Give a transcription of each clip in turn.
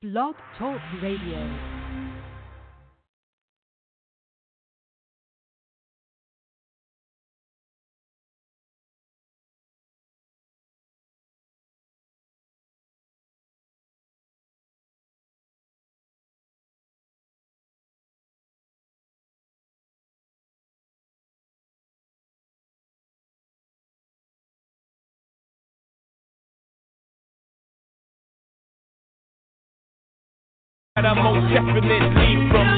Blog Talk Radio. I'm most definitely from.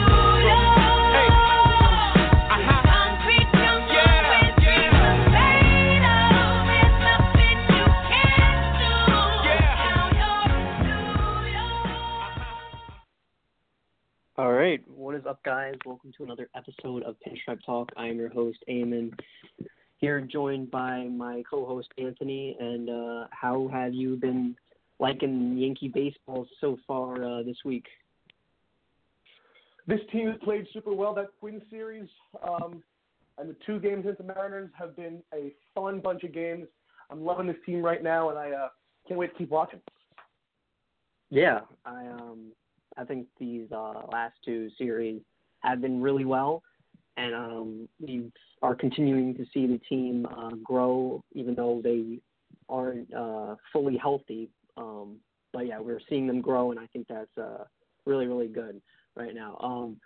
All right, what is up, guys? Welcome to another episode of Pinstripe Talk. I am your host, Eamon. Here, joined by my co-host Anthony. And uh, how have you been liking Yankee baseball so far uh, this week? This team has played super well. That Twins series um, and the two games against the Mariners have been a fun bunch of games. I'm loving this team right now, and I uh, can't wait to keep watching. Yeah, I um I think these uh, last two series have been really well, and um, we are continuing to see the team uh, grow, even though they aren't uh, fully healthy. Um, but yeah, we're seeing them grow, and I think that's uh, really really good right now. Um,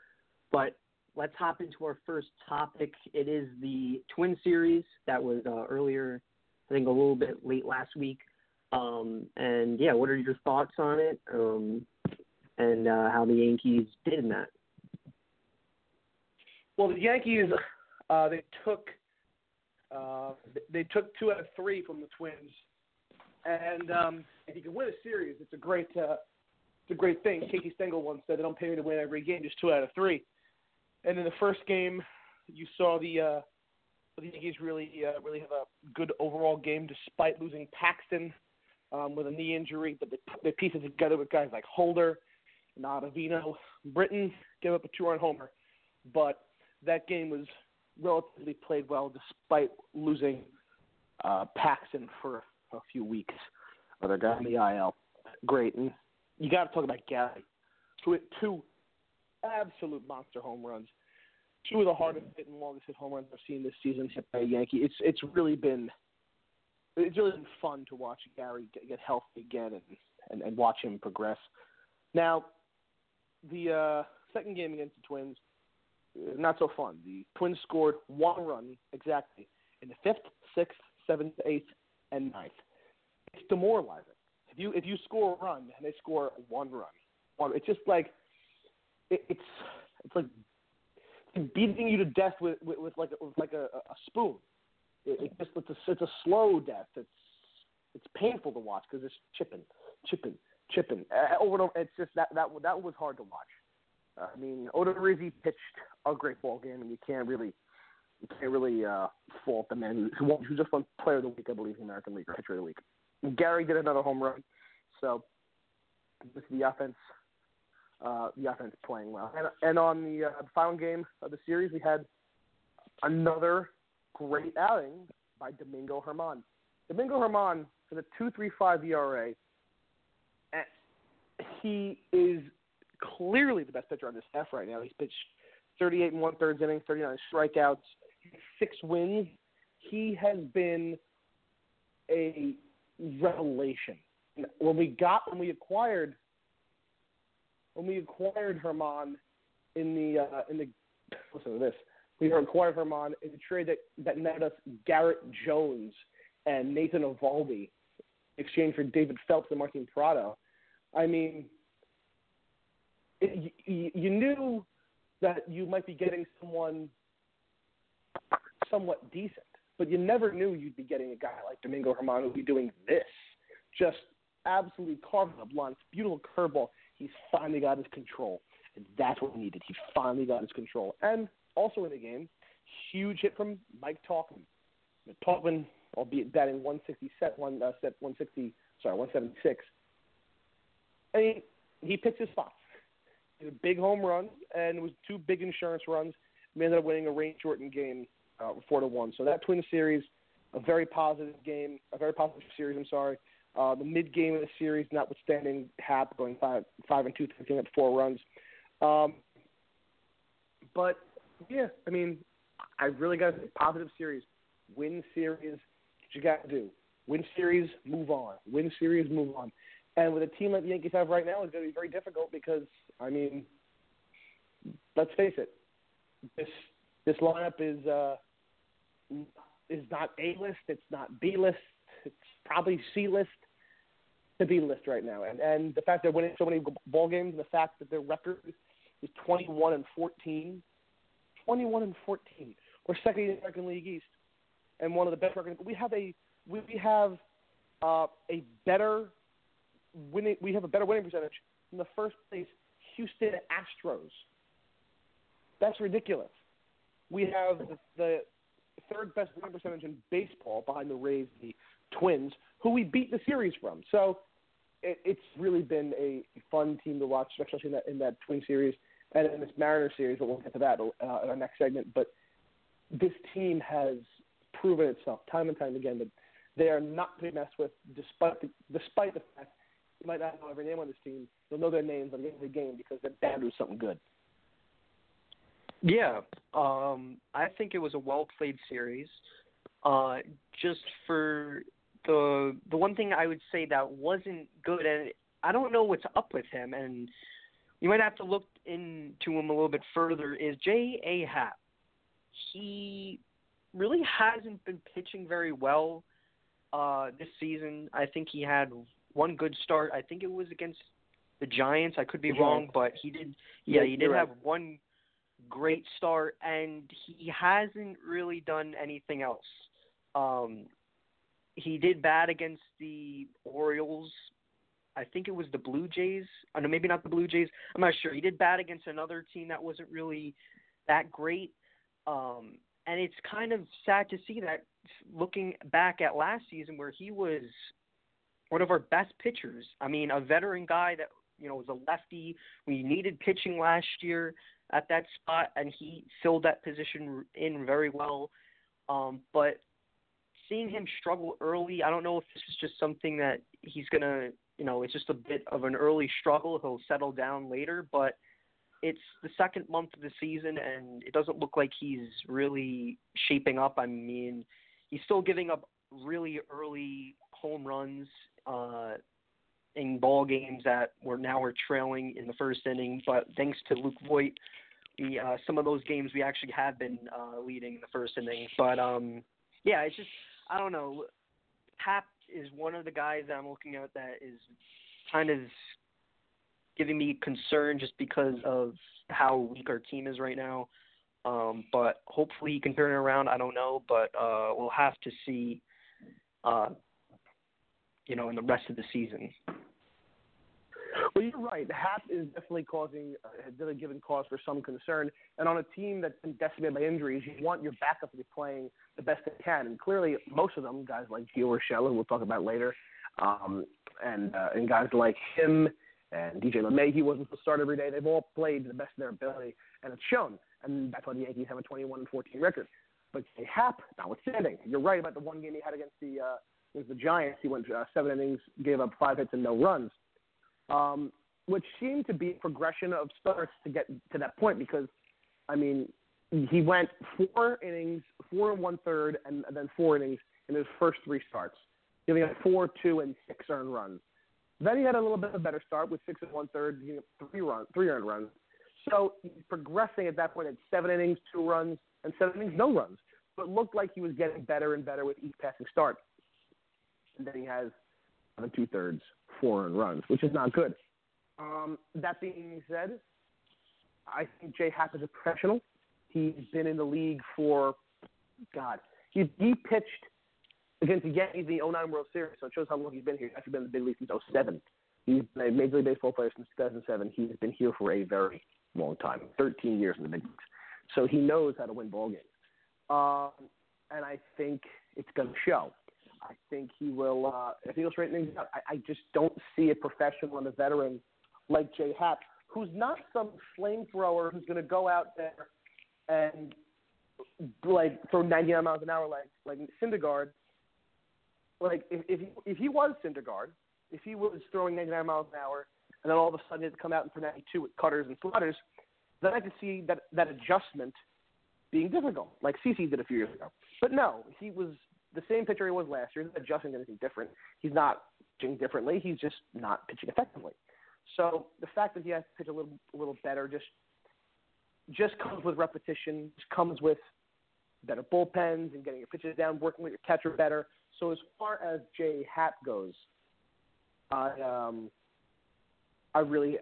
but let's hop into our first topic. It is the Twin Series that was uh, earlier, I think a little bit late last week. Um, and yeah, what are your thoughts on it? Um, and uh, how the Yankees did in that? Well, the Yankees uh, they took uh, they took two out of three from the Twins, and um, if you can win a series, it's a great uh, it's a great thing. Casey Stengel once said they don't pay me to win every game, just two out of three. And in the first game, you saw the uh, the Yankees really uh, really have a good overall game despite losing Paxton um, with a knee injury, but they they pieced it together with guys like Holder, Ottavino, Britton gave up a two-run homer, but that game was relatively played well despite losing uh, Paxton for a few weeks. Other guy in the IL, great, and you got to talk about Gary. Two, two absolute monster home runs. Two of the hardest hit and longest hit home runs I've seen this season hit by a Yankee. It's it's really been it's really been fun to watch Gary get, get healthy again and, and and watch him progress. Now, the uh, second game against the Twins, uh, not so fun. The Twins scored one run exactly in the fifth, sixth, seventh, eighth, and ninth. It's demoralizing. If you if you score a run and they score one run, one, it's just like it, it's it's like beating you to death with with, with like with like a, a spoon. It, it just it's a it's a slow death. It's it's painful to watch because it's chipping, chipping, chipping uh, over and over. It's just that that that was hard to watch. Uh, I mean, Odorizzi pitched a great ball game, and you can't really you can't really uh, fault the man who who, who just won Player of the Week, I believe, in the American League or Pitcher of the Week. Gary did another home run, so this the offense. Uh, the offense playing well, and, and on the, uh, final game of the series, we had another great outing by Domingo Germán. Domingo Germán for the two three five ERA. And he is clearly the best pitcher on this staff right now. He's pitched 38 and one thirds innings, 39 strikeouts, six wins. He has been a revelation. When we got when we acquired when we acquired Germán in the uh, in the listen to this. We acquired Germán in the trade that that netted us Garrett Jones and Nathan Eovaldi in exchange for David Phelps and Martin Prado. I mean, it, you, you knew that you might be getting someone somewhat decent, but you never knew you'd be getting a guy like Domingo Germán who'd be doing this. Just absolutely carving the blunts, beautiful curveball. He's finally got his control, and that's what we needed. He finally got his control. And also in the game, huge hit from Mike Tauchman. Tauchman, albeit batting 160 set one uh, set 160, sorry 176. I mean, he picked his spots. He had a big home run, and it was two big insurance runs. We ended up winning a rain shortened game, uh, four to one. So that Twin series, a very positive game, a very positive series. I'm sorry. Uh, the mid game of the series, notwithstanding Happ going five five and two, picking up four runs. Um, but yeah, I mean, I really got say positive series, win series. You got to do win series, move on. Win series, move on. And with a team like the Yankees have right now, it's going to be very difficult because I mean, let's face it, this this lineup is uh, is not A list, it's not B list, it's probably C list to B list right now. And and the fact they're winning so many ball games, and the fact that their record is 21 and 14, 21 and 14. We're second in the American League East, and one of the best records. We have a we have uh, a better winning. We have a better winning percentage in the first place Houston Astros. That's ridiculous. We have the, the third best winning percentage in baseball behind the Rays, the Twins, who we beat the series from. So it, it's really been a fun team to watch, especially in that in that Twin series and in this Mariner series. But we'll get to that uh, in our next segment. But this team has proven itself time and time again that they are not to be messed with, despite the, despite the fact you might not know every name on this team. You'll know their names at the end of the game because they're bound to something good. Yeah, um, I think it was a well played series. Uh, just for the the one thing I would say that wasn't good, and I don't know what's up with him, and you might have to look into him a little bit further. Is J. A. Happ? He really hasn't been pitching very well uh, this season. I think he had one good start. I think it was against the Giants. I could be The wrong, but he did. Yeah, Yeah, he did you're have one great start, and he hasn't really done anything else. Um, he did bad against the Orioles. I think it was the Blue Jays. Oh, no, maybe not the Blue Jays. I'm not sure. He did bad against another team that wasn't really that great. Um, and it's kind of sad to see that looking back at last season where he was one of our best pitchers. I mean, a veteran guy that, you know, was a lefty. We needed pitching last year at that spot, and he filled that position in very well. Um, but seeing him struggle early, I don't know if this is just something that he's to, you know, it's just a bit of an early struggle. He'll settle down later, but it's the second month of the season, and it doesn't look like he's really shaping up. I mean, he's still giving up really early home runs uh, in ball games that we're now we're trailing in the first inning. But thanks to Luke Voit, we uh, some of those games we actually have been uh, leading in the first inning. But um, yeah, it's just I don't know. Happ is one of the guys that I'm looking at that is kind of giving me concern just because of how weak our team is right now. Um, but hopefully he can turn it around. I don't know, but uh, we'll have to see. Uh, you know, in the rest of the season. Well, you're right. Happ is definitely causing, uh, definitely giving cause for some concern. And on a team that's been decimated by injuries, you want your backup to be playing the best they can. And clearly, most of them, guys like Gio Urshela, who we'll talk about later, um, and uh, and guys like him and DJ LeMahieu wasn't the start every day. They've all played to the best of their ability, and it's shown. And that's why the Yankees have a 21 and 14 record. But Happ, notwithstanding, you're right about the one game he had against the uh, against the Giants. He went uh, seven innings, gave up five hits and no runs um, which seemed to be a progression of starts to get to that point because, I mean, he went four innings, four and one third, and then four innings in his first three starts, giving up four, two, and six earned runs. Then he had a little bit of a better start with six and one third, giving up three run, three earned runs. So he's progressing at that point at seven innings, two runs, and seven innings, no runs. So it looked like he was getting better and better with each passing start. And then he has seven two thirds, four earned runs, which is not good. Um, that being said, I think Jay Happ is a professional. He's been in the league for, God, he, he pitched against the Yankees in the 09 World Series, so it shows how long he's been here. He's actually been in the big league since 07. He's been a Major League Baseball player since 2007. He's been here for a very long time, 13 years in the big leagues. So he knows how to win ball games. Um, and I think it's going to show. I think he will. Uh, if he'll straighten things out, I, I just don't see a professional and a veteran like Jay Happ, who's not some flamethrower who's going to go out there and like throw 99 miles an hour like like Syndergaard. like if if he, if he was Syndergaard, if he was throwing 99 miles an hour, and then all of a sudden he'd come out in for 92 with cutters and sliders, then I could see that that adjustment being difficult, like CC did a few years ago. But no, he was the same pitcher he was last year. Adjusting to anything different. He's not pitching differently. He's just not pitching effectively. So the fact that he has to pitch a little a little better just just comes with repetition. Just comes with better bullpens and getting your pitches down, working with your catcher better. So as far as Jay Happ goes, I um, I really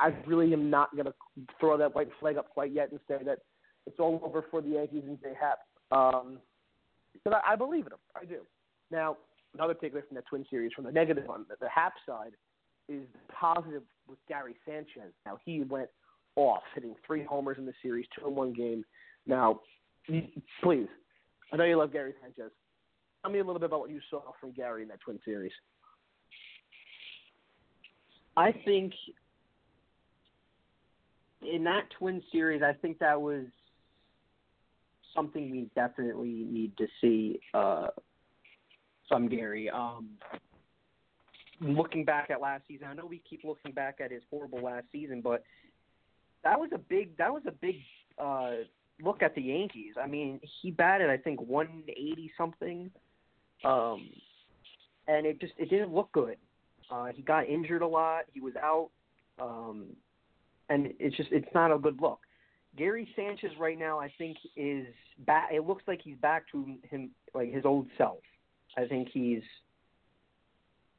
I really am not going to throw that white flag up quite yet and say that it's all over for the Yankees and Jay Happ. Um, but I, I believe in him. I do. Now, another takeaway from that Twin series, from the negative on the, the Happ side, is positive with Gary Sanchez. Now he went off, hitting three homers in the series, two in one game. Now, please, I know you love Gary Sanchez. Tell me a little bit about what you saw from Gary in that Twin series. I think in that Twin series, I think that was something we definitely need to see uh, from Gary. Um, looking back at last season, I know we keep looking back at his horrible last season, but that was a big that was a big uh, look at the Yankees. I mean, he batted I think 180 something, um, and it just it didn't look good. Uh, he got injured a lot. He was out, um, and it's just it's not a good look. Gary Sanchez right now, I think, is back. It looks like he's back to him like his old self. I think he's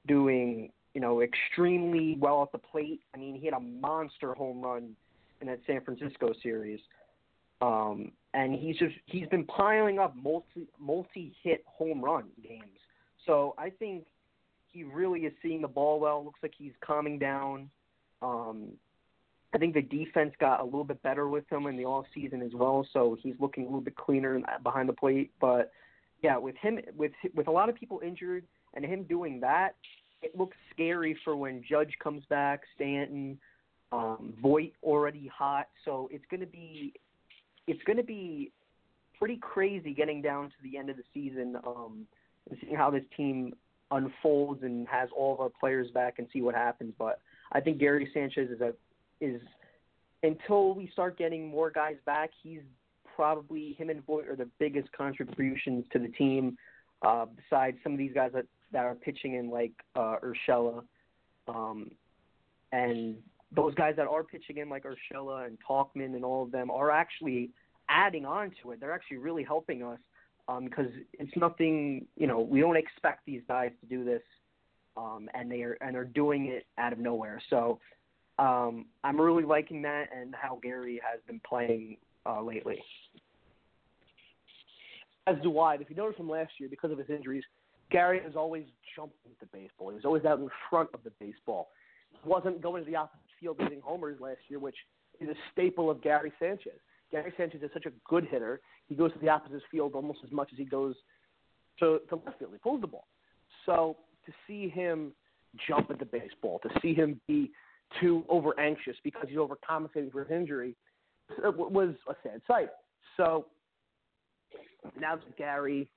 doing you know extremely well at the plate. I mean, he had a monster home run in that San Francisco series, um, and he's just he's been piling up multi multi hit home run games. So I think he really is seeing the ball well. Looks like he's calming down. Um, I think the defense got a little bit better with him in the off season as well, so he's looking a little bit cleaner behind the plate. But yeah, with him, with with a lot of people injured and him doing that, it looks scary for when Judge comes back, Stanton, um, Voit already hot. So it's gonna be it's gonna be pretty crazy getting down to the end of the season um, and seeing how this team unfolds and has all of our players back and see what happens. But I think Gary Sanchez is a is until we start getting more guys back, he's probably him and Voit are the biggest contributions to the team. Uh, besides some of these guys that, that are pitching in like uh, Urshela, um, and those guys that are pitching in like Urshela and Tauchman and all of them are actually adding on to it. They're actually really helping us because um, it's nothing. You know, we don't expect these guys to do this, um, and they are and they're doing it out of nowhere. So um, I'm really liking that and how Gary has been playing uh, lately. As do I. If you notice from last year, because of his injuries, Gary has always jumped into baseball. He was always out in front of the baseball. He wasn't going to the opposite field hitting homers last year, which is a staple of Gary Sanchez. Gary Sanchez is such a good hitter. He goes to the opposite field almost as much as he goes to, to left field. He pulls the ball. So to see him jump at the baseball, to see him be too over anxious because he's overcompensating for his injury was a sad sight. So now that Gary,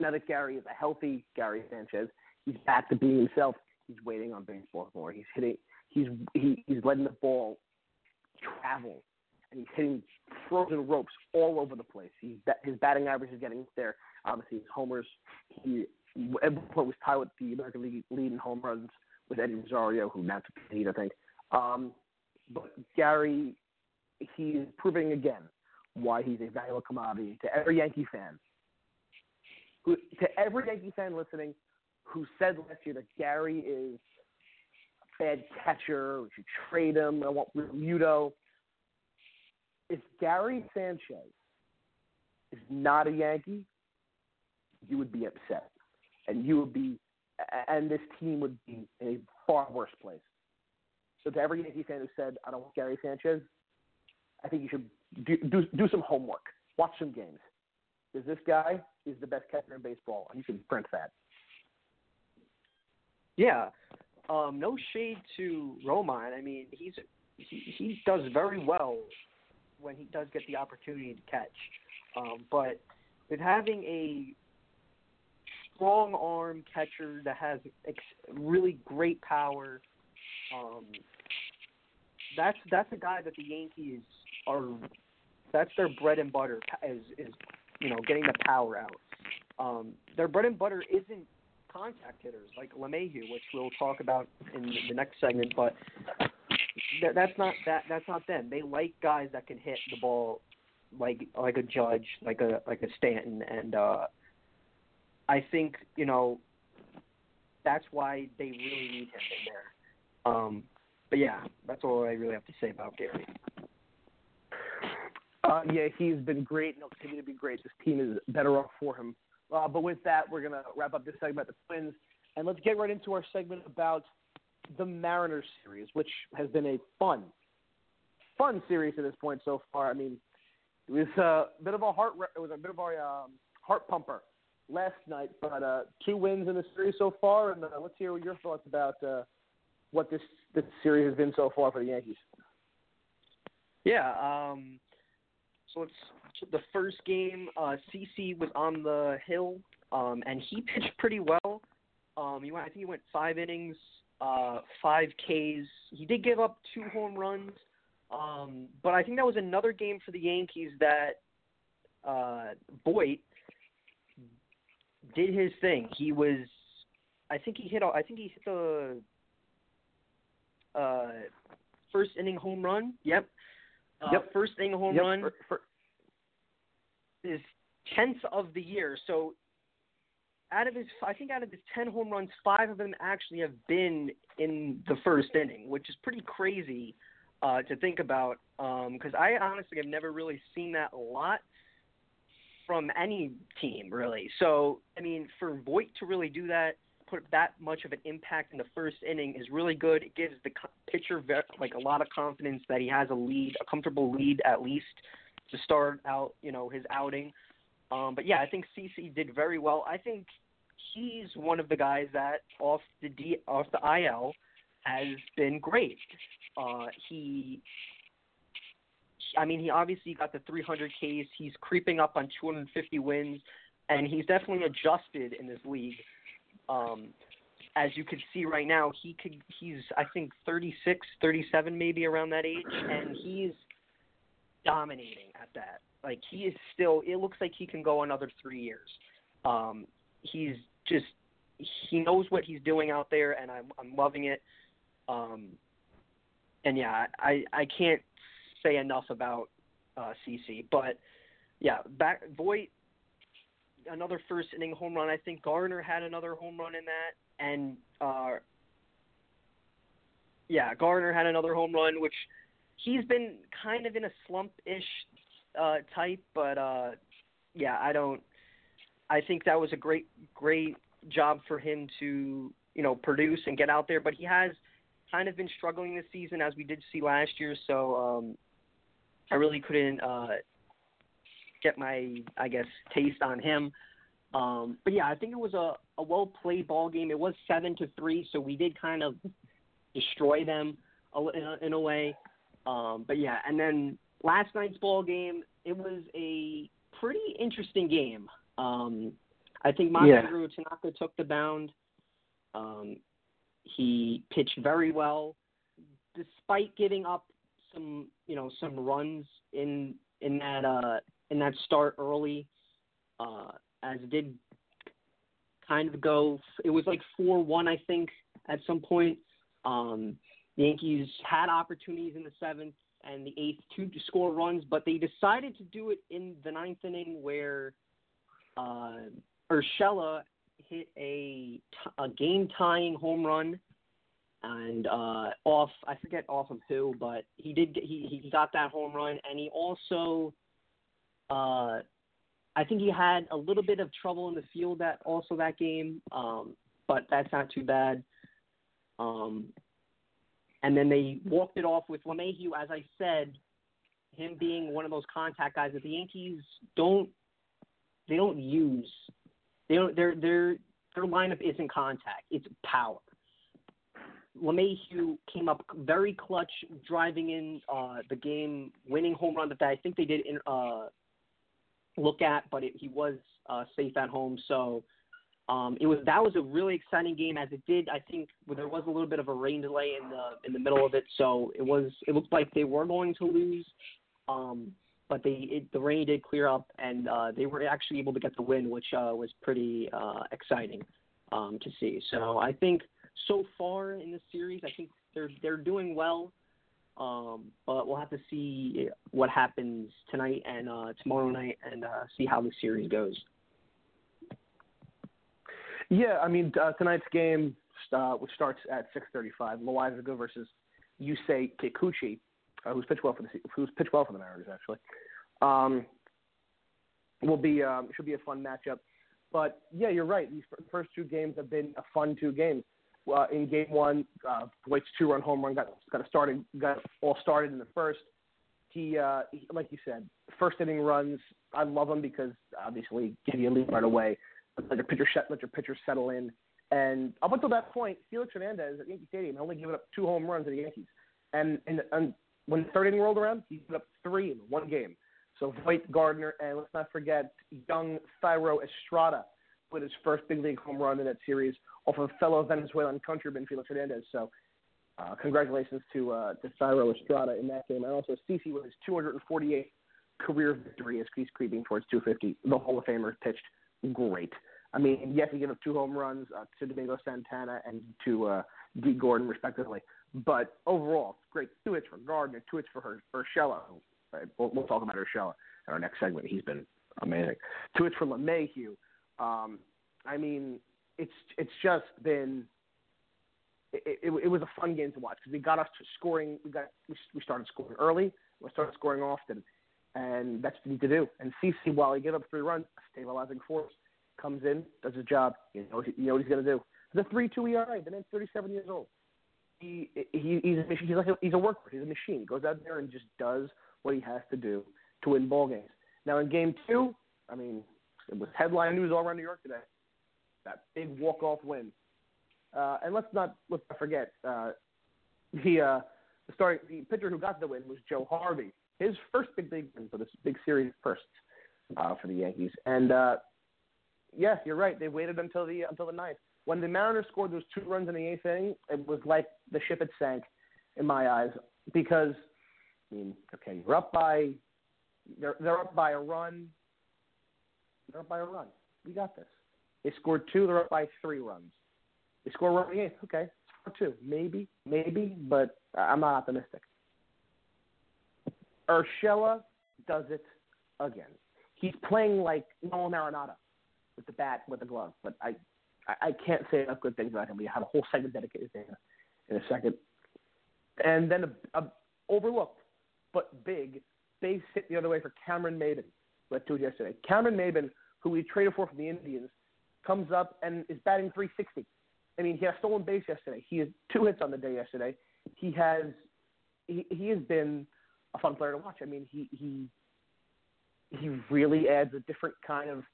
now that Gary is a healthy Gary Sanchez, he's back to being himself. He's waiting on baseball more. He's hitting. He's he, he's letting the ball travel, and he's hitting frozen ropes all over the place. He's his batting average is getting there. Obviously, his homers. He at one point was tied with the American League lead in home runs with Eddie Rosario, who now took the lead, I think. Um, but Gary, he is proving again why he's a valuable commodity to every Yankee fan. Who, to every Yankee fan listening who said last year that Gary is a bad catcher, we should trade him, I want Muto. If Gary Sanchez is not a Yankee, you would be upset. And you would be, and this team would be in a far worse place. So to every Yankee fan who said, I don't want Gary Sanchez, I think you should do, do, do some homework. Watch some games. Because this guy is the best catcher in baseball, and you can print that. Yeah. Um, no shade to Romine. I mean, he's he, he does very well when he does get the opportunity to catch. Um, but with having a strong arm catcher that has ex- really great power. Um, that's that's a guy that the Yankees are. That's their bread and butter is is you know getting the power out. Um, their bread and butter isn't contact hitters like LeMahieu, which we'll talk about in the next segment, but th- that's not that that's not them. They like guys that can hit the ball like like a Judge, like a like a Stanton, and uh, I think you know that's why they really need him in there. Um, but yeah, that's all I really have to say about Gary. Uh, yeah, he's been great and he'll continue to be great. This team is better off for him. Uh, but with that, we're going to wrap up this segment, about the Twins, and let's get right into our segment about the Mariners series, which has been a fun, fun series to this point so far. I mean, it was a bit of a heart, it was a bit of a um, heart pumper last night, but uh, two wins in the series so far. And uh, let's hear your thoughts about uh, what this this series has been so far for the Yankees. Yeah. Um, so it's the first game. Uh, CC was on the hill, um, and he pitched pretty well. Um, he went, I think he went five innings, uh, five Ks. He did give up two home runs, um, but I think that was another game for the Yankees that uh, Voit did his thing. He was, I think he hit. I think he hit the uh, first inning home run. Yep. Uh, Yep. First inning home Yep, run for- for- his tenth of the year. So out of his, I think out of his ten home runs, five of them actually have been in the first inning, which is pretty crazy uh, to think about. Because I honestly have never really seen that a lot from any team, really. So I mean, for Voit to really do that, put that much of an impact in the first inning is really good. It gives the pitcher like a lot of confidence that he has a lead, a comfortable lead at least to start out, you know, his outing. Um, but yeah, I think CC did very well. I think he's one of the guys that off the D, off the IL has been great. Uh, he, I mean, he obviously got the 300 Ks. He's creeping up on 250 wins, and he's definitely adjusted in this league. Um, as you can see right now, he could he's I think 36, 37 maybe around that age, and he's dominating at that. Like he is still. It looks like he can go another three years. Um, he's just he knows what he's doing out there, and I'm I'm loving it. Um, and yeah, I I can't say enough about uh, CC, but yeah, back Voit another first inning home run. I think Gardner had another home run in that, and uh, yeah, Gardner had another home run, which he's been kind of in a slump-ish uh, type, but uh, yeah, I don't. I think that was a great, great job for him to you know produce and get out there, but he has kind of been struggling this season as we did see last year. So um, I really couldn't uh, get my, I guess, taste on him. Um, but yeah, I think it was a, a well played ball game. It was seven to three, so we did kind of destroy them a, in, a, in a way. Um, but yeah, and then last night's ball game, it was a pretty interesting game. Um, I think Yeah. Masaru Tanaka took the bound. Um, he pitched very well, despite giving up some, you know, some runs in in that uh, in that start early. Uh, as it did kind of go. It was like four one, I think, at some point. Um, the Yankees had opportunities in the seventh and the eighth to score runs, but they decided to do it in the ninth inning where uh, Urshela hit a, a game tying home run and uh, off I forget off of who, but he did he he got that home run and he also uh, I think he had a little bit of trouble in the field that also that game, um, but that's not too bad. Um, and then they walked it off with LeMahieu, as I said, him being one of those contact guys that the Yankees don't they don't use. They don't their their their lineup isn't contact; it's power. LeMahieu came up very clutch, driving in uh, the game, winning home run that I think they did in, uh, look at, but it, he was uh, safe at home. So Um, it was that was a really exciting game as it did. I think there was a little bit of a rain delay in the in the middle of it, so it was it looked like they were going to lose. Um, but they it, the rain did clear up and uh, they were actually able to get the win, which uh, was pretty uh, exciting um, to see. So I think so far in the series, I think they're they're doing well. Um, but we'll have to see what happens tonight and uh, tomorrow night and uh, see how the series goes. Yeah, I mean uh, tonight's game, uh, which starts at 6:35, Loaisiga versus Yusei Kikuchi, uh, who's pitched well for the who's pitched well for the Mariners actually. Um, will be um, should be a fun matchup. But yeah, you're right. These first two games have been a fun two games. Uh, in game one, uh, Voit's two-run home run got got started got all started in the first. He, uh, he, like you said, first inning runs. I love them because obviously give you a lead right away. Let your pitcher let your pitcher settle in. And up until that point, Felix Hernandez at Yankee Stadium only given up two home runs to the Yankees. And, and, and when the third inning rolled around, he put up three in one game. So Voit Gardner, and let's not forget young Thairo Estrada with his first big league home run in that series off of fellow Venezuelan countryman Felix Hernandez. So uh, congratulations to uh, to Thairo Estrada in that game, and also CC with his 248th career victory as he's creeping towards 250. The Hall of Famer pitched great. I mean, yes, he gave up two home runs uh, to Domingo Santana and to uh, Dee Gordon, respectively. But overall, great. Two hits for Gardner, two hits for her, Urshela. We'll, we'll talk about Urshela in our next segment. He's been amazing. Two hits for LeMahieu. Um, I mean, it's it's just been. It, it, it was a fun game to watch because we got us scoring. We got we started scoring early. We started scoring often, and that's what you need to do. And CC, while he gave up three runs, stabilizing force, comes in, does his job. You know, you know what he's going to do. The three-two ERA. The man's 37 years old. He, he he's a machine. He's like a, he's a worker. He's a machine. He goes out there and just does what he has to do to win ball games. Now in game two, I mean, it was headline news all around New York today. That big walk-off win. Uh, and let's not let's not forget uh, the uh, the starting the pitcher who got the win was Joe Harvey. His first big big win for this big series first uh, for the Yankees. And uh, yes, you're right. They waited until the until the ninth. When the Mariners scored those two runs in the eighth inning, it was like the ship had sank in my eyes because I mean, okay, you're up by they're they're up by a run. They're up by a run. We got this. They scored two. They're up by three runs. They score one in the eighth. Okay, score two. Maybe, maybe, but I'm not optimistic. Urshela does it again. He's playing like Nolan Arenado with the bat, with the glove. But I, I, I can't say enough good things about him. We have a whole segment dedicated to him in a second. And then a, a overlooked but big base hit the other way for Cameron Maybin, who had two yesterday. Cameron Maybin, who we traded for from the Indians, comes up and is batting 360. I mean, he had a stolen base yesterday. He has two hits on the day yesterday. He has he, he has been a fun player to watch. I mean, he he he really adds a different kind of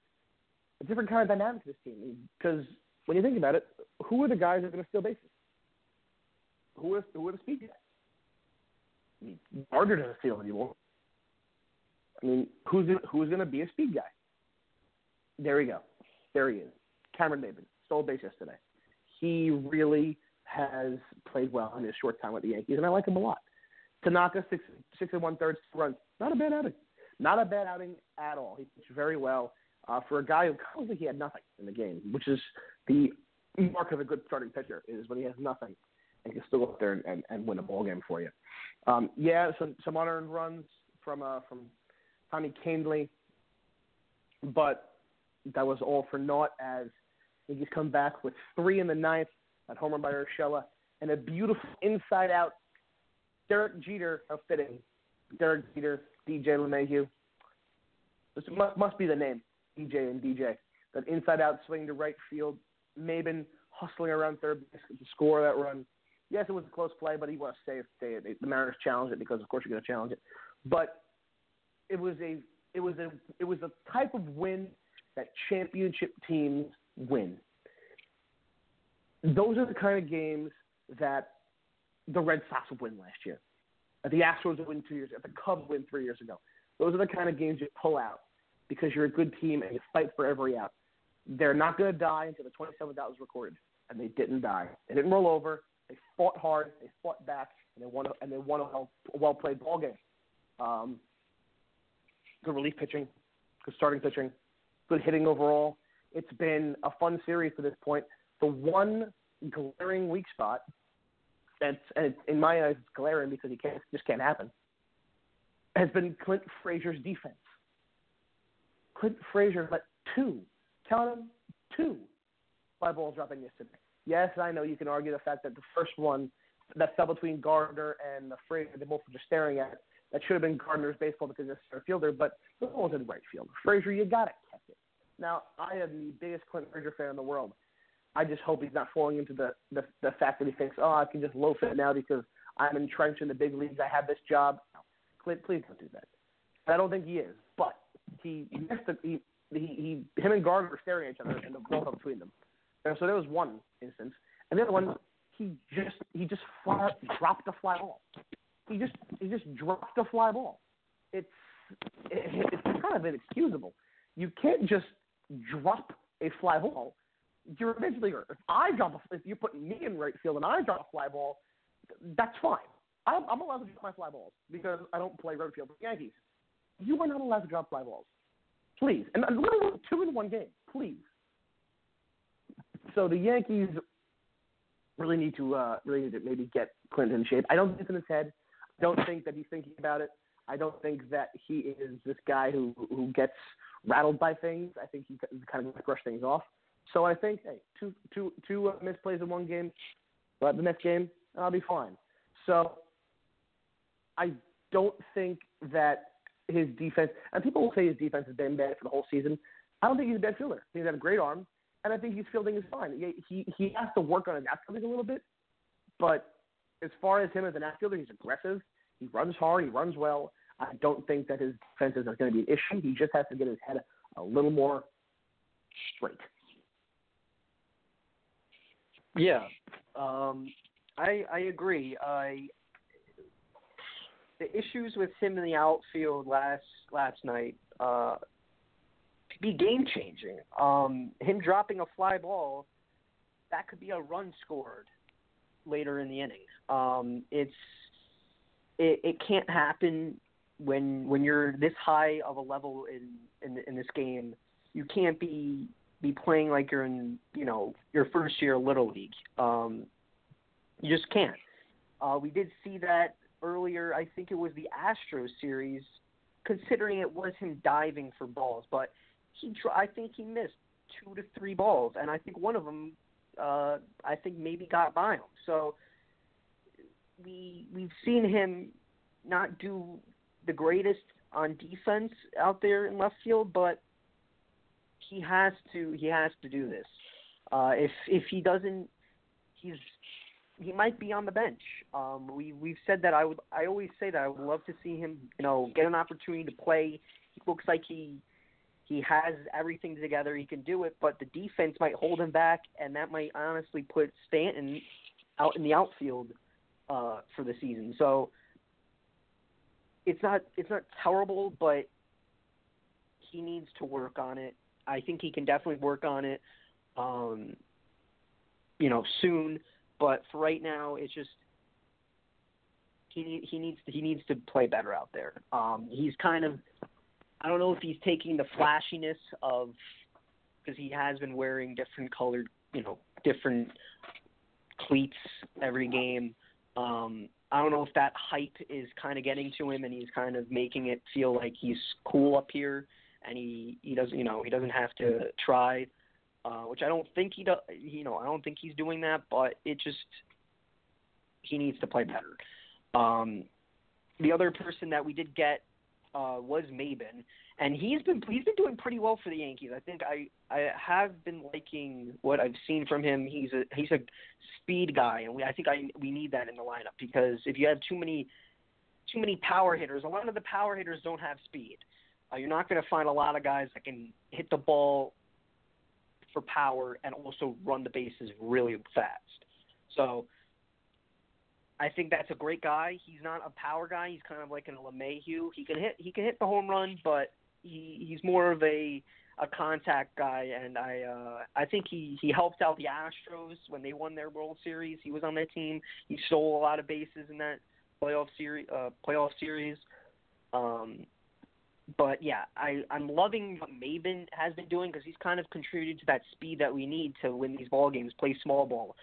a different kind of dynamic to this team. Because when you think about it, who are the guys that are going to steal bases? Who are who are the speed guys? I mean, doesn't steal anymore. I mean, who's who's going to be a speed guy? There we go. There he is. Cameron Maybin stole base yesterday. He really has played well in his short time with the Yankees, and I like him a lot. Tanaka six six and one thirds runs. Not a bad outing. Not a bad outing at all. He pitched very well uh, for a guy who currently he had nothing in the game, which is the mark of a good starting pitcher is when he has nothing and can still go up there and, and, and win a ball game for you. Um, yeah, some some unearned runs from uh, from Tommy Kahnle, but that was all for naught as he's come back with three in the ninth at homer by Urshela and a beautiful inside out Derek Jeter, how fitting. Derek Jeter, DJ LeMahieu. This must, be the name, DJ and DJ. That inside out swing to right field. Maybin hustling around third base to score that run. Yes, it was a close play, but he was safe. They, they, the Mariners challenged it because, of course, you're going to challenge it. But it was a it was a it was a type of win that championship teams win. Those are the kind of games that the Red Sox would win last year, the Astros would win two years, that the Cubs win three years ago. Those are the kind of games you pull out because you're a good team and you fight for every out. they're not going to die until the 27th out was recorded, and they didn't die. They didn't roll over. They fought hard. They fought back, and they won. A, and they won a well, well played ball game. Um, good relief pitching, good starting pitching, good hitting overall. It's been a fun series to this point. The one glaring weak spot, that's and it's, in my eyes it's glaring because he can't just can't happen, has been Clint Frazier's defense. Clint Frazier let two, count them, two fly balls dropping yesterday. Yes, I know you can argue the fact that the first one that fell between Gardner and the Frazier, they both were just staring at, that should have been Gardner's baseball because a center fielder, but the ball was in right field. Frazier, you got it. Now, I am the biggest Clint Frazier fan in the world. I just hope he's not falling into the, the the fact that he thinks, oh, I can just loaf it now because I'm entrenched in the big leagues. I have this job. Clint, please don't do that. I don't think he is, but he missed the, he, he he him and Gardner were staring at each other and the up between them. And so there was one instance, and the other one he just he just fly, dropped a fly ball. He just he just dropped a fly ball. It's it, it's kind of inexcusable. You can't just drop a fly ball you're eventually If I drop a, if you put me in right field and I drop a fly ball, that's fine. I'm, I'm allowed to drop my fly balls because I don't play right field for the Yankees. You are not allowed to drop fly balls, please. And literally two in one game, please. So the Yankees really need to uh, really need to maybe get Clinton in shape. I don't think it's in his head. I don't think that he's thinking about it. I don't think that he is this guy who who gets rattled by things. I think he kind of brush things off. So I think, hey, two two two uh, misplays in one game, but the next game I'll be fine. So I don't think that his defense, and people will say his defense has been bad for the whole season. I don't think he's a bad fielder. He's got a great arm, and I think his fielding is fine. He he, he has to work on his outfielding a little bit, but as far as him as an outfielder, he's aggressive. He runs hard. He runs well. I don't think that his defense is going to be an issue. He just has to get his head a little more straight. Yeah, um, I I agree. I the issues with him in the outfield last last night uh, could be game changing. Um, him dropping a fly ball that could be a run scored later in the inning. Um, it's it, it can't happen when when you're this high of a level in in, in this game. You can't be be playing like you're in you know your first year little league. Um, you just can't. Uh, we did see that earlier. I think it was the Astros series, considering it was him diving for balls, but he I think he missed two to three balls, and I think one of them uh, I think maybe got by him. So we we've seen him not do the greatest on defense out there in left field, but he has to he has to do this. Uh, if if he doesn't, he's he might be on the bench. Um, we we've said that I would I always say that I would love to see him you know get an opportunity to play. He looks like he he has everything together. He can do it, but the defense might hold him back, and that might honestly put Stanton out in the outfield uh, for the season. So it's not it's not terrible, but he needs to work on it. I think he can definitely work on it, um, you know, soon. But for right now, it's just he he needs to, he needs to play better out there. Um, he's kind of I don't know if he's taking the flashiness of because he has been wearing different colored, you know, different cleats every game. Um, I don't know if that hype is kind of getting to him and he's kind of making it feel like he's cool up here and he he doesn't you know he doesn't have to try, uh, which I don't think he does. You know I don't think he's doing that, but it just he needs to play better. Um, the other person that we did get uh, was Maybin, and he's been he's been doing pretty well for the Yankees. I think I I have been liking what I've seen from him. He's a he's a speed guy, and we I think I we need that in the lineup because if you have too many too many power hitters, a lot of the power hitters don't have speed. Uh, you're not going to find a lot of guys that can hit the ball for power and also run the bases really fast. So I think that's a great guy. He's not a power guy. He's kind of like an LeMahieu. He can hit he can hit the home run, but he he's more of a a contact guy, and I uh, I think he he helped out the Astros when they won their World Series. He was on that team. He stole a lot of bases in that playoff series. Uh, playoff series. Um, but yeah, I I'm loving what Maybin has been doing because he's kind of contributed to that speed that we need to win these ball games, play small ball,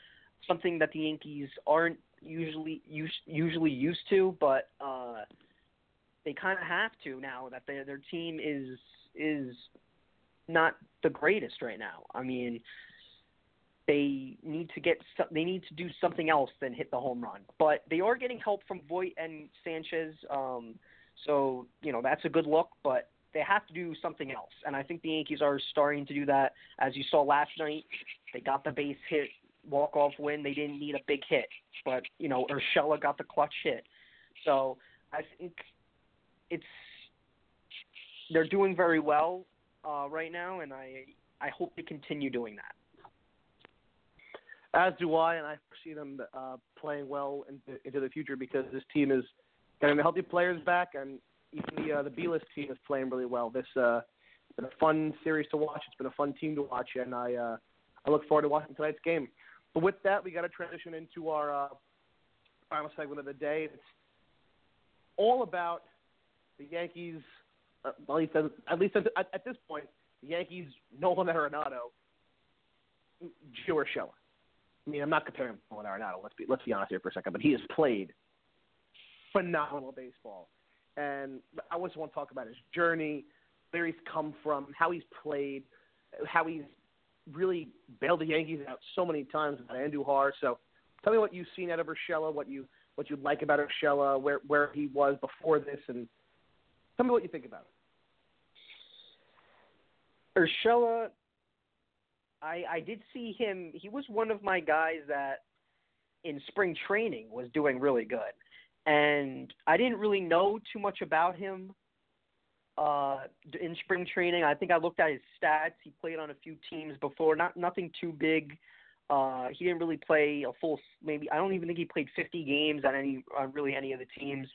something that the Yankees aren't usually usually used to, but uh, they kind of have to now that their their team is is not the greatest right now. I mean, they need to get they need to do something else than hit the home run. But they are getting help from Voit and Sanchez. Um, so, you know, that's a good look, but they have to do something else. And I think the Yankees are starting to do that. As you saw last night, they got the base hit, walk off win. They didn't need a big hit, but you know, Urshela got the clutch hit. So I think it's they're doing very well uh, right now, and I I hope they continue doing that. As do I, and I see them uh, playing well into, into the future because this team is getting the healthy players back, and even the uh, the B list team is playing really well. This uh, it's been a fun series to watch. It's been a fun team to watch, and I uh, I look forward to watching tonight's game. But with that, we got to transition into our uh, final segment of the day. It's all about the Yankees. Uh, at least, at, least at, at this point, the Yankees, Nolan Arenado, Gio Urshela. I mean, I'm not comparing Nolan Arenado. Let's be let's be honest here for a second, but he has played phenomenal baseball, and I always want to talk about his journey, where he's come from, how he's played, how he's really bailed the Yankees out so many times with Andujar. So tell me what you've seen out of Urshela, what you what you like about Urshela, where where he was before this, and tell me what you think about it. Urshela, I I did see him. He was one of my guys that in spring training was doing really good, and I didn't really know too much about him uh, in spring training. I think I looked at his stats. He played on a few teams before, not nothing too big. Uh, he didn't really play a full. Maybe I don't even think he played 50 games on any on really any of the teams.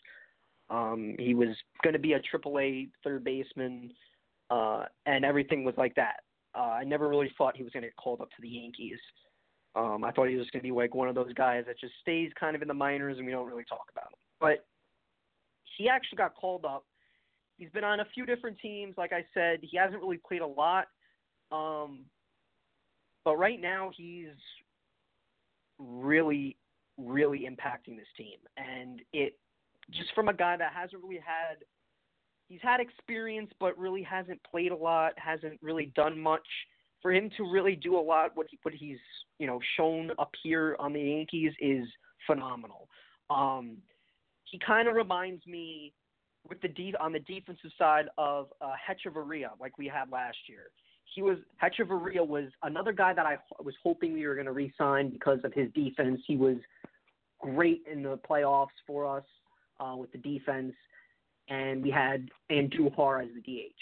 Um, he was going to be a AAA third baseman, uh, and everything was like that. Uh, I never really thought he was going to get called up to the Yankees. Um, I thought he was going to be like one of those guys that just stays kind of in the minors and we don't really talk about him. But he actually got called up He's been on a few different teams. Like I said, he hasn't really played a lot. Um, but right now, he's really, really impacting this team. And it just from a guy that hasn't really had he's had experience but really hasn't played a lot, hasn't really done much. For him to really do a lot, what he, what he's you know shown up here on the Yankees is phenomenal. Um, he kind of reminds me with the de- on the defensive side of uh, Hechavarria, like we had last year. He was Hechavarria was another guy that I was hoping we were going to re-sign because of his defense. He was great in the playoffs for us uh, with the defense, and we had Andujar as the DH.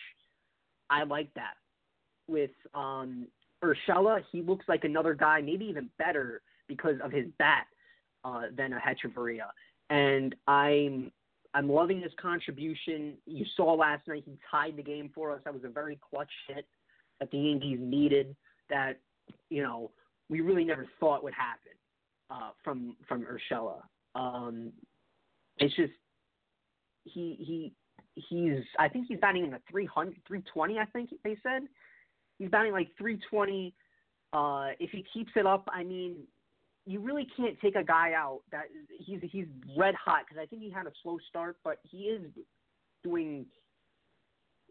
I like that. With um, Urshela, he looks like another guy, maybe even better because of his bat uh, than a Hechavarria. And I'm I'm loving his contribution. You saw last night he tied the game for us. That was a very clutch hit that the Yankees needed. That you know we really never thought would happen uh, from from Urshela. Um, it's just he he he's I think he's batting in the 300 320 I think they said he's batting like 320. Uh, if he keeps it up, I mean you really can't take a guy out that he's he's red hot because I think he had a slow start, but he is doing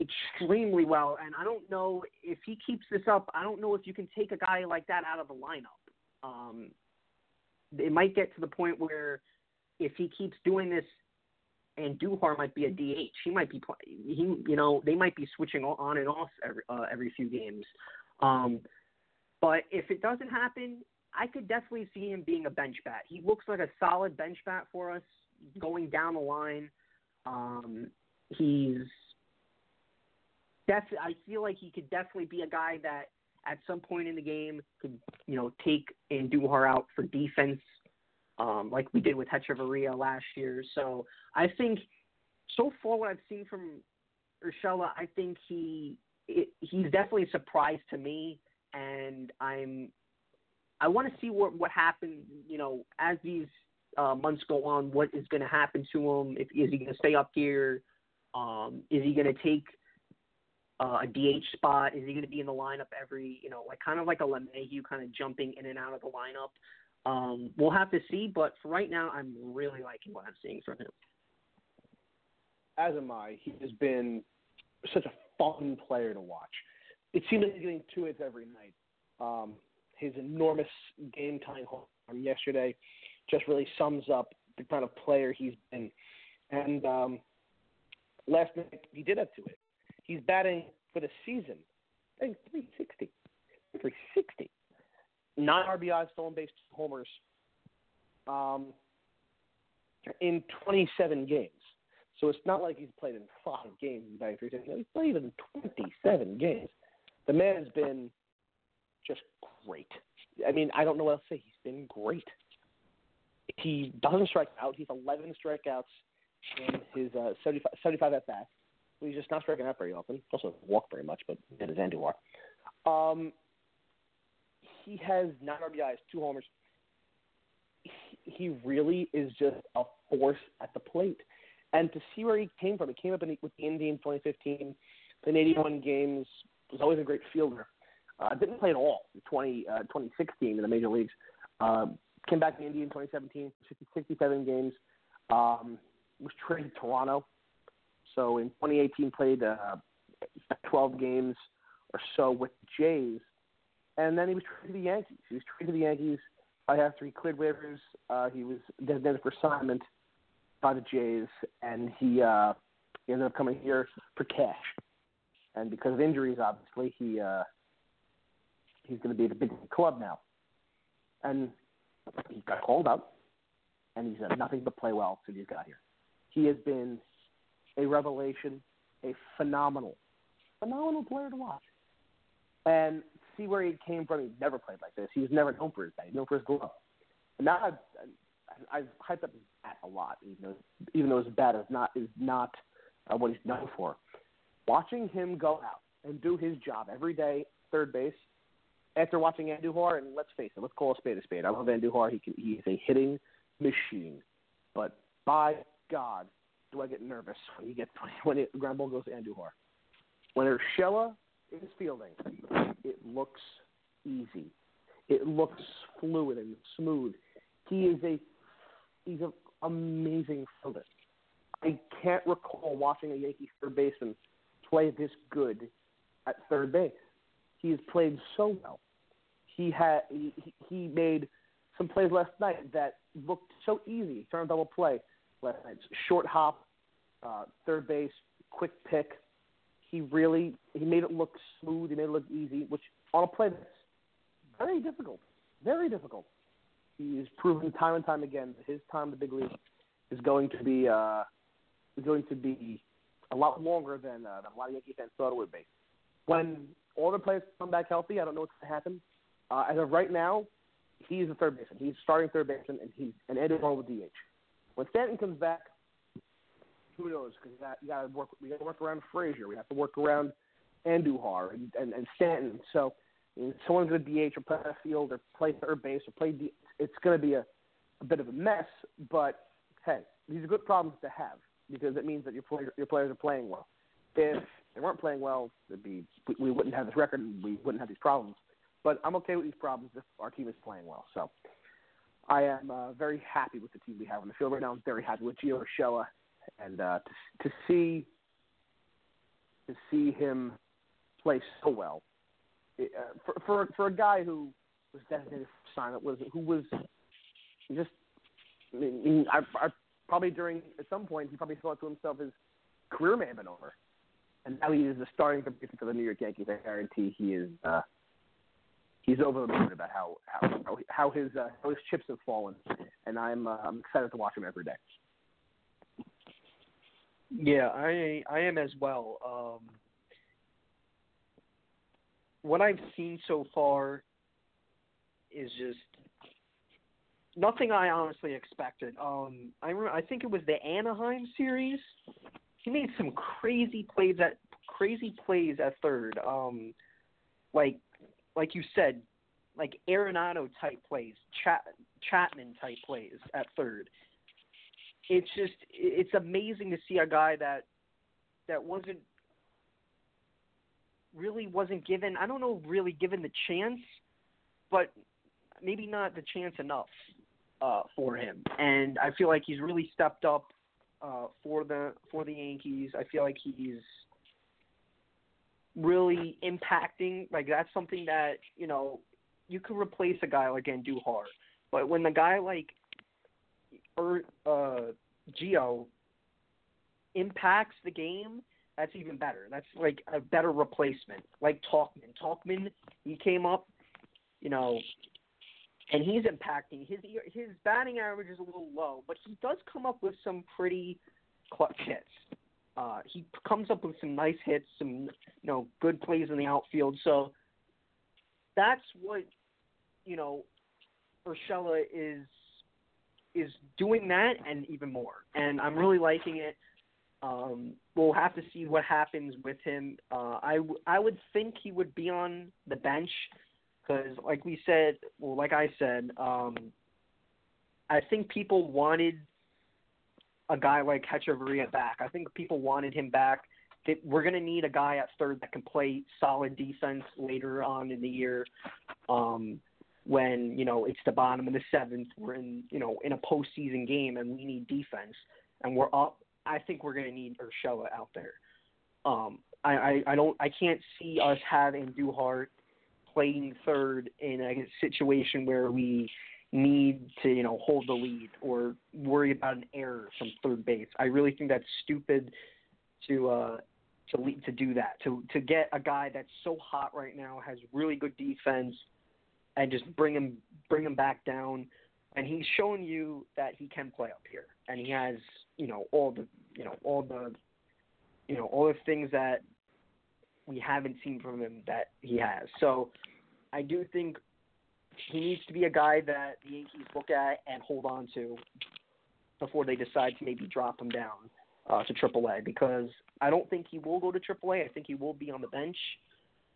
extremely well. And I don't know if he keeps this up. I don't know if you can take a guy like that out of the lineup. Um, it might get to the point where if he keeps doing this, Andujar might be a DH. He might be he you know they might be switching on and off every uh, every few games. Um, but if it doesn't happen, I could definitely see him being a bench bat. He looks like a solid bench bat for us going down the line. Um, he's def- I feel like he could definitely be a guy that at some point in the game could you know take Andujar out for defense, um, like we did with Hechavarria last year. So I think so far what I've seen from Urshela, I think he it, he's definitely a surprise to me, and I'm I want to see what what happens. You know, as these uh, months go on, what is going to happen to him? If is he going to stay up here? Um, is he going to take uh, a DH spot? Is he going to be in the lineup every, you know, like kind of like a LeMahieu kind of jumping in and out of the lineup? Um, we'll have to see, but for right now, I'm really liking what I'm seeing from him. As am I. He has been such a fun player to watch. It seems like he's getting two hits every night. Um, his enormous game time run yesterday just really sums up the kind of player he's been. And um, last night he did have two hits. He's batting for the season. I think 360. 360. Nine RBIs, stolen base, homers. Um, in 27 games. So it's not like he's played in five games. He's played in 27 games. The man has been just great. I mean, I don't know what else to say. He's been great. He doesn't strike out. He's 11 strikeouts in his uh, 75, 75 at bats. He's just not striking out very often. Also walk very much, but it is Andujar. Um, he has nine RBIs, two homers. He, really is just a force at the plate. And to see where he came from, he came up in the, with the Indian 2015, played 81 games, was always a great fielder. Uh, didn't play at all in 20, uh, 2016 in the major leagues. Uh, came back to Indy in 2017, 67 games. Um, was traded to Toronto. So in 2018, played uh, 12 games or so with the Jays, and then he was traded to the Yankees. He was traded to the Yankees after he cleared waivers. Uh, he was designated for assignment by the Jays, and he, uh, he ended up coming here for cash. And because of injuries, obviously, he uh, he's going to be at a big club now. And he got called up, and he's done nothing but play well since he's got here. He has been a revelation, a phenomenal, phenomenal player to watch. And see where he came from. He never played like this. He was never known for his bat, known for his glove. And now I've, I've hyped up his bat a lot, even though, even though his bat is not is not uh, what he's known for. Watching him go out and do his job every day, third base, after watching Andujar, and let's face it, let's call a spade a spade. I love Andujar. He can, he's a hitting machine. But by God, do I get nervous when he gets when it, ground ball goes to Andujar. When Urshela is fielding, it looks easy. It looks fluid and smooth. He is a he's an amazing fielder. I can't recall watching a Yankee third baseman play this good at third base. He has played so well. He had he, he made some plays last night that looked so easy. Turned double play last night. Short hop, uh, third base, quick pick. He really he made it look smooth. He made it look easy, which on a play that's very difficult, very difficult. He's proven time and time again that his time in the big league is going to be uh, is going to be a lot longer than, uh, a lot of Yankee fans thought it would be. When all the players come back healthy, I don't know what's going to happen. Uh, as of right now, he's the third baseman. He's starting third baseman, and he's and Eddie with DH. When Stanton comes back, who knows? Because you got to work. We got to work around Frazier. We have to work around Andujar and, and, and Stanton. So if someone's going to DH or play left field or play third base or play D, it's going to be a, a bit of a mess. But hey, these are good problems to have because it means that your player, your players are playing well. If they weren't playing well, it'd be we wouldn't have this record and we wouldn't have these problems. But I'm okay with these problems if our team is playing well. So I am uh, very happy with the team we have on the field right now. I'm very happy with Gio Urshela, and uh, to to see to see him play so well it, uh, for for for a guy who was designated for assignment was who was just I mean, I, I probably during at some point he probably thought to himself his career may have been over, and now he is the starting pitcher for the New York Yankees. I guarantee he is. Uh, he's over the moon about how how how his uh, how his chips have fallen, and I'm uh, I'm excited to watch him every day. Yeah, I I am as well. Um, what I've seen so far is just nothing I honestly expected. Um, I remember, I think it was the Anaheim series. He made some crazy plays at crazy plays at third. Um, like like you said, like Arenado type plays, Chat, Chapman type plays at third. It's just it's amazing to see a guy that that wasn't really wasn't given I don't know really given the chance, but maybe not the chance enough uh, for him. And I feel like he's really stepped up uh, for the for the Yankees. I feel like he's really impacting. Like that's something that you know you could replace a guy like Andujar, but when the guy like uh, Gio impacts the game, that's even better. That's like a better replacement. Like Tauchman. Tauchman, he came up, you know, and he's impacting. His his batting average is a little low, but he does come up with some pretty clutch hits. Uh, he comes up with some nice hits, some you know good plays in the outfield. So that's what you know Urshela is is doing that and even more. And I'm really liking it. Um, we'll have to see what happens with him. Uh, I w- I would think he would be on the bench because, like we said, well, like I said, um, I think people wanted a guy like Hechavarria back. I think people wanted him back. That we're going to need a guy at third that can play solid defense later on in the year. Um, when you know it's the bottom of the seventh, we're in you know in a postseason game and we need defense, and we're up. I think we're going to need Urshela out there. Um, I, I I don't I can't see us having Andujar playing third in a situation where we need to you know hold the lead or worry about an error from third base. I really think that's stupid to uh to lead, to do that to to get a guy that's so hot right now has really good defense and just bring him bring him back down and he's shown you that he can play up here and he has you know all the you know all the you know all the things that we haven't seen from him that he has. So I do think he needs to be a guy that the Yankees look at and hold on to before they decide to maybe drop him down uh, to AAA because I don't think he will go to AAA. I think he will be on the bench,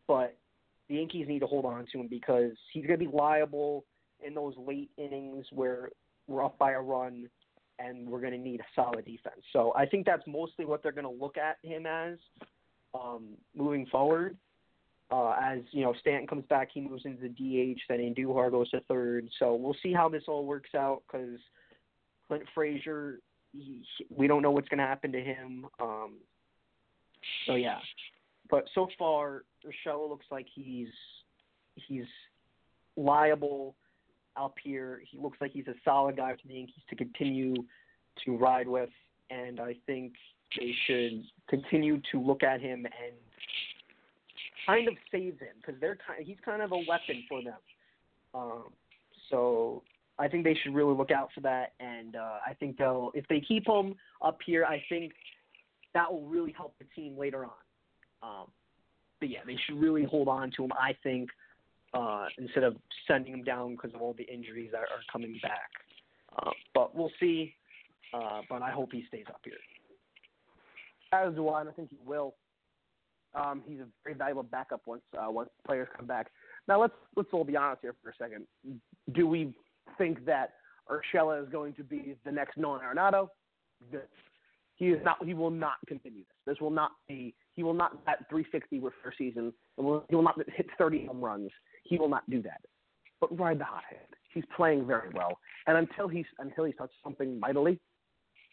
but the Yankees need to hold on to him because he's going to be liable in those late innings where we're up by a run and we're going to need a solid defense. So I think that's mostly what they're going to look at him as um, moving forward. Uh, as you know, Stanton comes back, he moves into the DH. Then Andujar goes to third. So we'll see how this all works out because Clint Frazier, he, we don't know what's going to happen to him. Um, so yeah, but so far, Urshela looks like he's he's liable up here. He looks like he's a solid guy for the Yankees to continue to ride with, and I think they should continue to look at him and kind of save him because they're kind. He's kind of a weapon for them. Um, so I think they should really look out for that, and uh, I think they'll if they keep him up here, I think that will really help the team later on. Um, but yeah, they should really hold on to him. I think uh, instead of sending him down because of all the injuries that are coming back. Uh, but we'll see. Uh, but I hope he stays up here. As do I, and I think he will. Um, he's a very valuable backup once uh, once players come back. Now let's let's all be honest here for a second. Do we think that Urshela is going to be the next Nolan Arenado? He is not. He will not continue this. This will not be. He will not bat 360 with first season. He will not hit 30 home runs. He will not do that. But ride the hot hand. He's playing very well, and until he's until he's touched something mightily,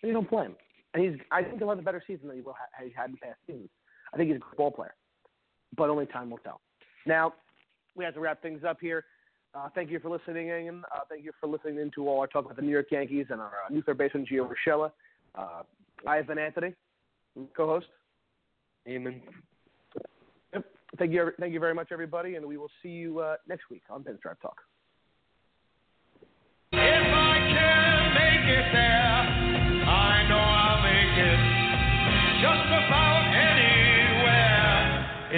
then you don't play him. And he's. I think he'll have a better season than he will ha- he had in past seasons. I think he's a good ball player, but only time will tell. Now, we have to wrap things up here. Uh, thank you for listening in. Uh, thank you for listening in to all our talk about the New York Yankees and our uh, new third baseman Gio Urshela. Uh, I have been Anthony, co-host. Amen. Yep. Thank you. Thank you very much, everybody, and we will see you uh, next week on Pinstripe Talk. If I can make it there, I know I'll make it just about anywhere.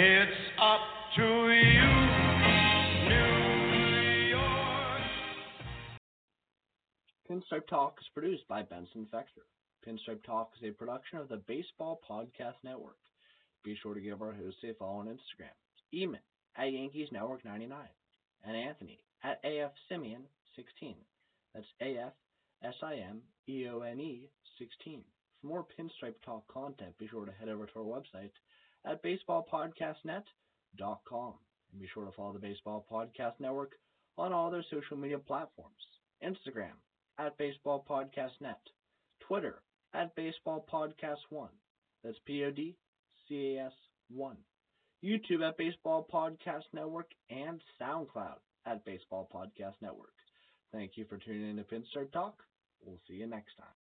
It's up to you, New York. Pinstripe Talk is produced by Benson Fexter. Pinstripe Talk is a production of the Baseball Podcast Network. Be sure to give our hosts a follow on Instagram. Eamon at Yankees Network 99 and Anthony at AF Simeone 16. That's AF S I M E O N E 16. For more Pinstripe Talk content, be sure to head over to our website at baseballpodcastnet.com. And be sure to follow the Baseball Podcast Network on all their social media platforms Instagram at Baseball Podcast Net, Twitter at Baseball Podcast 1. That's P O D C A S 1. YouTube at Baseball Podcast Network and SoundCloud at Baseball Podcast Network. Thank you for tuning in to Pinstripe Talk. We'll see you next time.